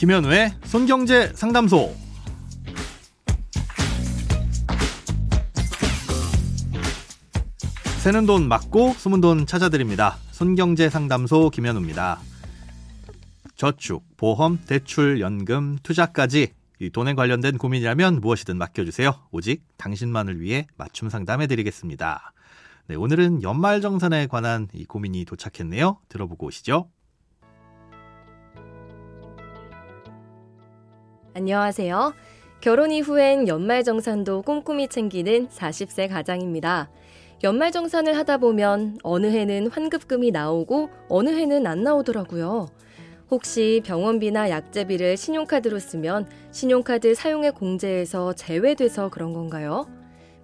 김현우의 손경제 상담소. 새는 돈 맞고 숨은 돈 찾아드립니다. 손경제 상담소 김현우입니다. 저축, 보험, 대출, 연금, 투자까지 이 돈에 관련된 고민이라면 무엇이든 맡겨주세요. 오직 당신만을 위해 맞춤 상담해드리겠습니다. 네, 오늘은 연말정산에 관한 이 고민이 도착했네요. 들어보고 오시죠. 안녕하세요. 결혼 이후엔 연말정산도 꼼꼼히 챙기는 40세 가장입니다. 연말정산을 하다 보면 어느 해는 환급금이 나오고 어느 해는 안 나오더라고요. 혹시 병원비나 약제비를 신용카드로 쓰면 신용카드 사용액 공제에서 제외돼서 그런 건가요?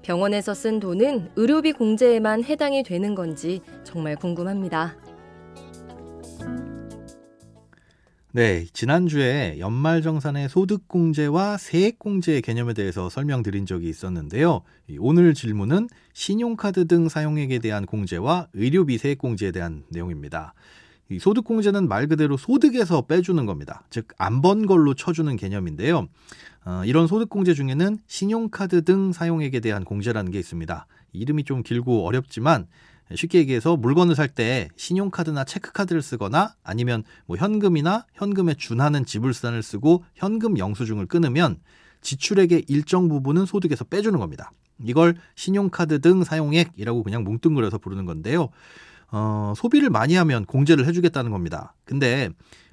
병원에서 쓴 돈은 의료비 공제에만 해당이 되는 건지 정말 궁금합니다. 네, 지난주에 연말정산의 소득공제와 세액공제의 개념에 대해서 설명드린 적이 있었는데요. 오늘 질문은 신용카드 등 사용액에 대한 공제와 의료비 세액공제에 대한 내용입니다. 이 소득공제는 말 그대로 소득에서 빼주는 겁니다. 즉, 안 번 걸로 쳐주는 개념인데요. 어, 이런 소득공제 중에는 신용카드 등 사용액에 대한 공제라는 게 있습니다. 이름이 좀 길고 어렵지만 쉽게 얘기해서 물건을 살 때 신용카드나 체크카드를 쓰거나 아니면 뭐 현금이나 현금에 준하는 지불수단을 쓰고 현금 영수증을 끊으면 지출액의 일정 부분은 소득에서 빼주는 겁니다. 이걸 신용카드 등 사용액이라고 그냥 뭉뚱그려서 부르는 건데요. 어, 소비를 많이 하면 공제를 해주겠다는 겁니다. 근데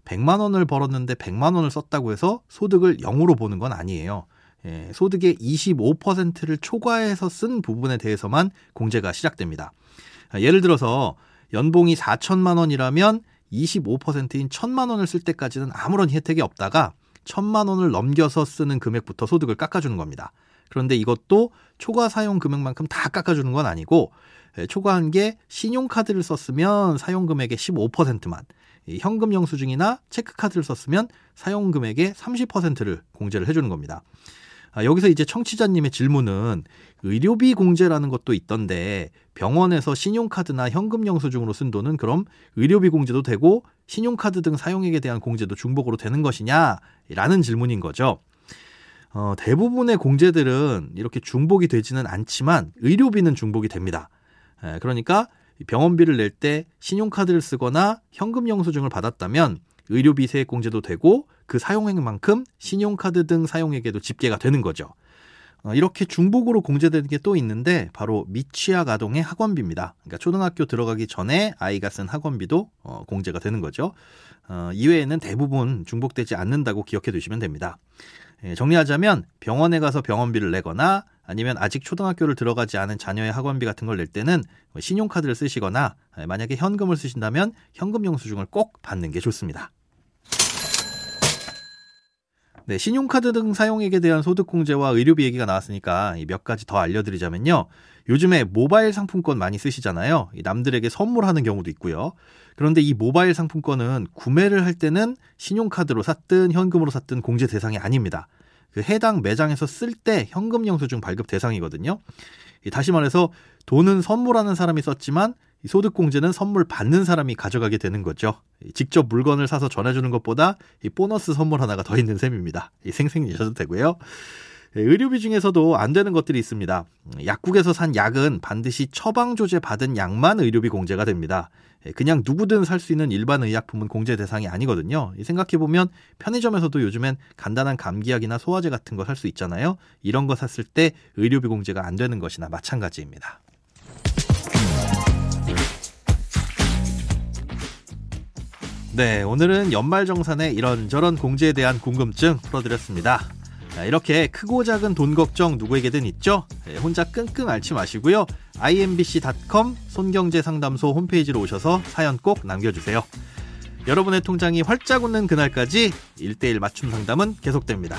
100만 원을 벌었는데 100만 원을 썼다고 해서 소득을 0으로 보는 건 아니에요. 예, 소득의 25%를 초과해서 쓴 부분에 대해서만 공제가 시작됩니다. 예를 들어서 연봉이 4천만 원이라면 25%인 1천만 원을 쓸 때까지는 아무런 혜택이 없다가 1천만 원을 넘겨서 쓰는 금액부터 소득을 깎아주는 겁니다. 그런데 이것도 초과 사용 금액만큼 다 깎아주는 건 아니고 초과한 게 신용카드를 썼으면 사용 금액의 15%만 현금 영수증이나 체크카드를 썼으면 사용 금액의 30%를 공제를 해주는 겁니다. 아, 여기서 이제 청취자님의 질문은 의료비 공제라는 것도 있던데 병원에서 신용카드나 현금 영수증으로 쓴 돈은 그럼 의료비 공제도 되고 신용카드 등 사용액에 대한 공제도 중복으로 되는 것이냐? 라는 질문인 거죠. 어, 대부분의 공제들은 이렇게 중복이 되지는 않지만 의료비는 중복이 됩니다. 에, 그러니까 병원비를 낼 때 신용카드를 쓰거나 현금 영수증을 받았다면 의료비 세액 공제도 되고 그 사용액만큼 신용카드 등 사용액에도 집계가 되는 거죠. 어, 이렇게 중복으로 공제되는 게 또 있는데 바로 미취학 아동의 학원비입니다. 그러니까 초등학교 들어가기 전에 아이가 쓴 학원비도 어, 공제가 되는 거죠. 어, 이외에는 대부분 중복되지 않는다고 기억해 두시면 됩니다. 예, 정리하자면 병원에 가서 병원비를 내거나 아니면 아직 초등학교를 들어가지 않은 자녀의 학원비 같은 걸 낼 때는 신용카드를 쓰시거나 예, 만약에 현금을 쓰신다면 현금 영수증을 꼭 받는 게 좋습니다. 네, 신용카드 등 사용액에 대한 소득공제와 의료비 얘기가 나왔으니까 몇 가지 더 알려드리자면요. 요즘에 모바일 상품권 많이 쓰시잖아요. 남들에게 선물하는 경우도 있고요. 그런데 이 모바일 상품권은 구매를 할 때는 신용카드로 샀든 현금으로 샀든 공제 대상이 아닙니다. 그 해당 매장에서 쓸 때 현금 영수증 발급 대상이거든요. 다시 말해서 돈은 선물하는 사람이 썼지만 소득공제는 선물 받는 사람이 가져가게 되는 거죠. 직접 물건을 사서 전해주는 것보다 이 보너스 선물 하나가 더 있는 셈입니다. 생생내셔도 되고요. 의료비 중에서도 안 되는 것들이 있습니다. 약국에서 산 약은 반드시 처방 조제 받은 약만 의료비 공제가 됩니다. 그냥 누구든 살 수 있는 일반 의약품은 공제 대상이 아니거든요. 생각해 보면 편의점에서도 요즘엔 간단한 감기약이나 소화제 같은 거 살 수 있잖아요. 이런 거 샀을 때 의료비 공제가 안 되는 것이나 마찬가지입니다. 네, 오늘은 연말정산의 이런저런 공제에 대한 궁금증 풀어드렸습니다. 이렇게 크고 작은 돈 걱정 누구에게든 있죠? 네, 혼자 끙끙 앓지 마시고요. imbc.com 손경제상담소 홈페이지로 오셔서 사연 꼭 남겨주세요. 여러분의 통장이 활짝 웃는 그날까지 1대1 맞춤 상담은 계속됩니다.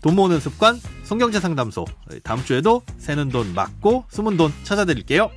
돈 모으는 습관 손경제상담소 다음 주에도 새는 돈 맞고 숨은 돈 찾아드릴게요.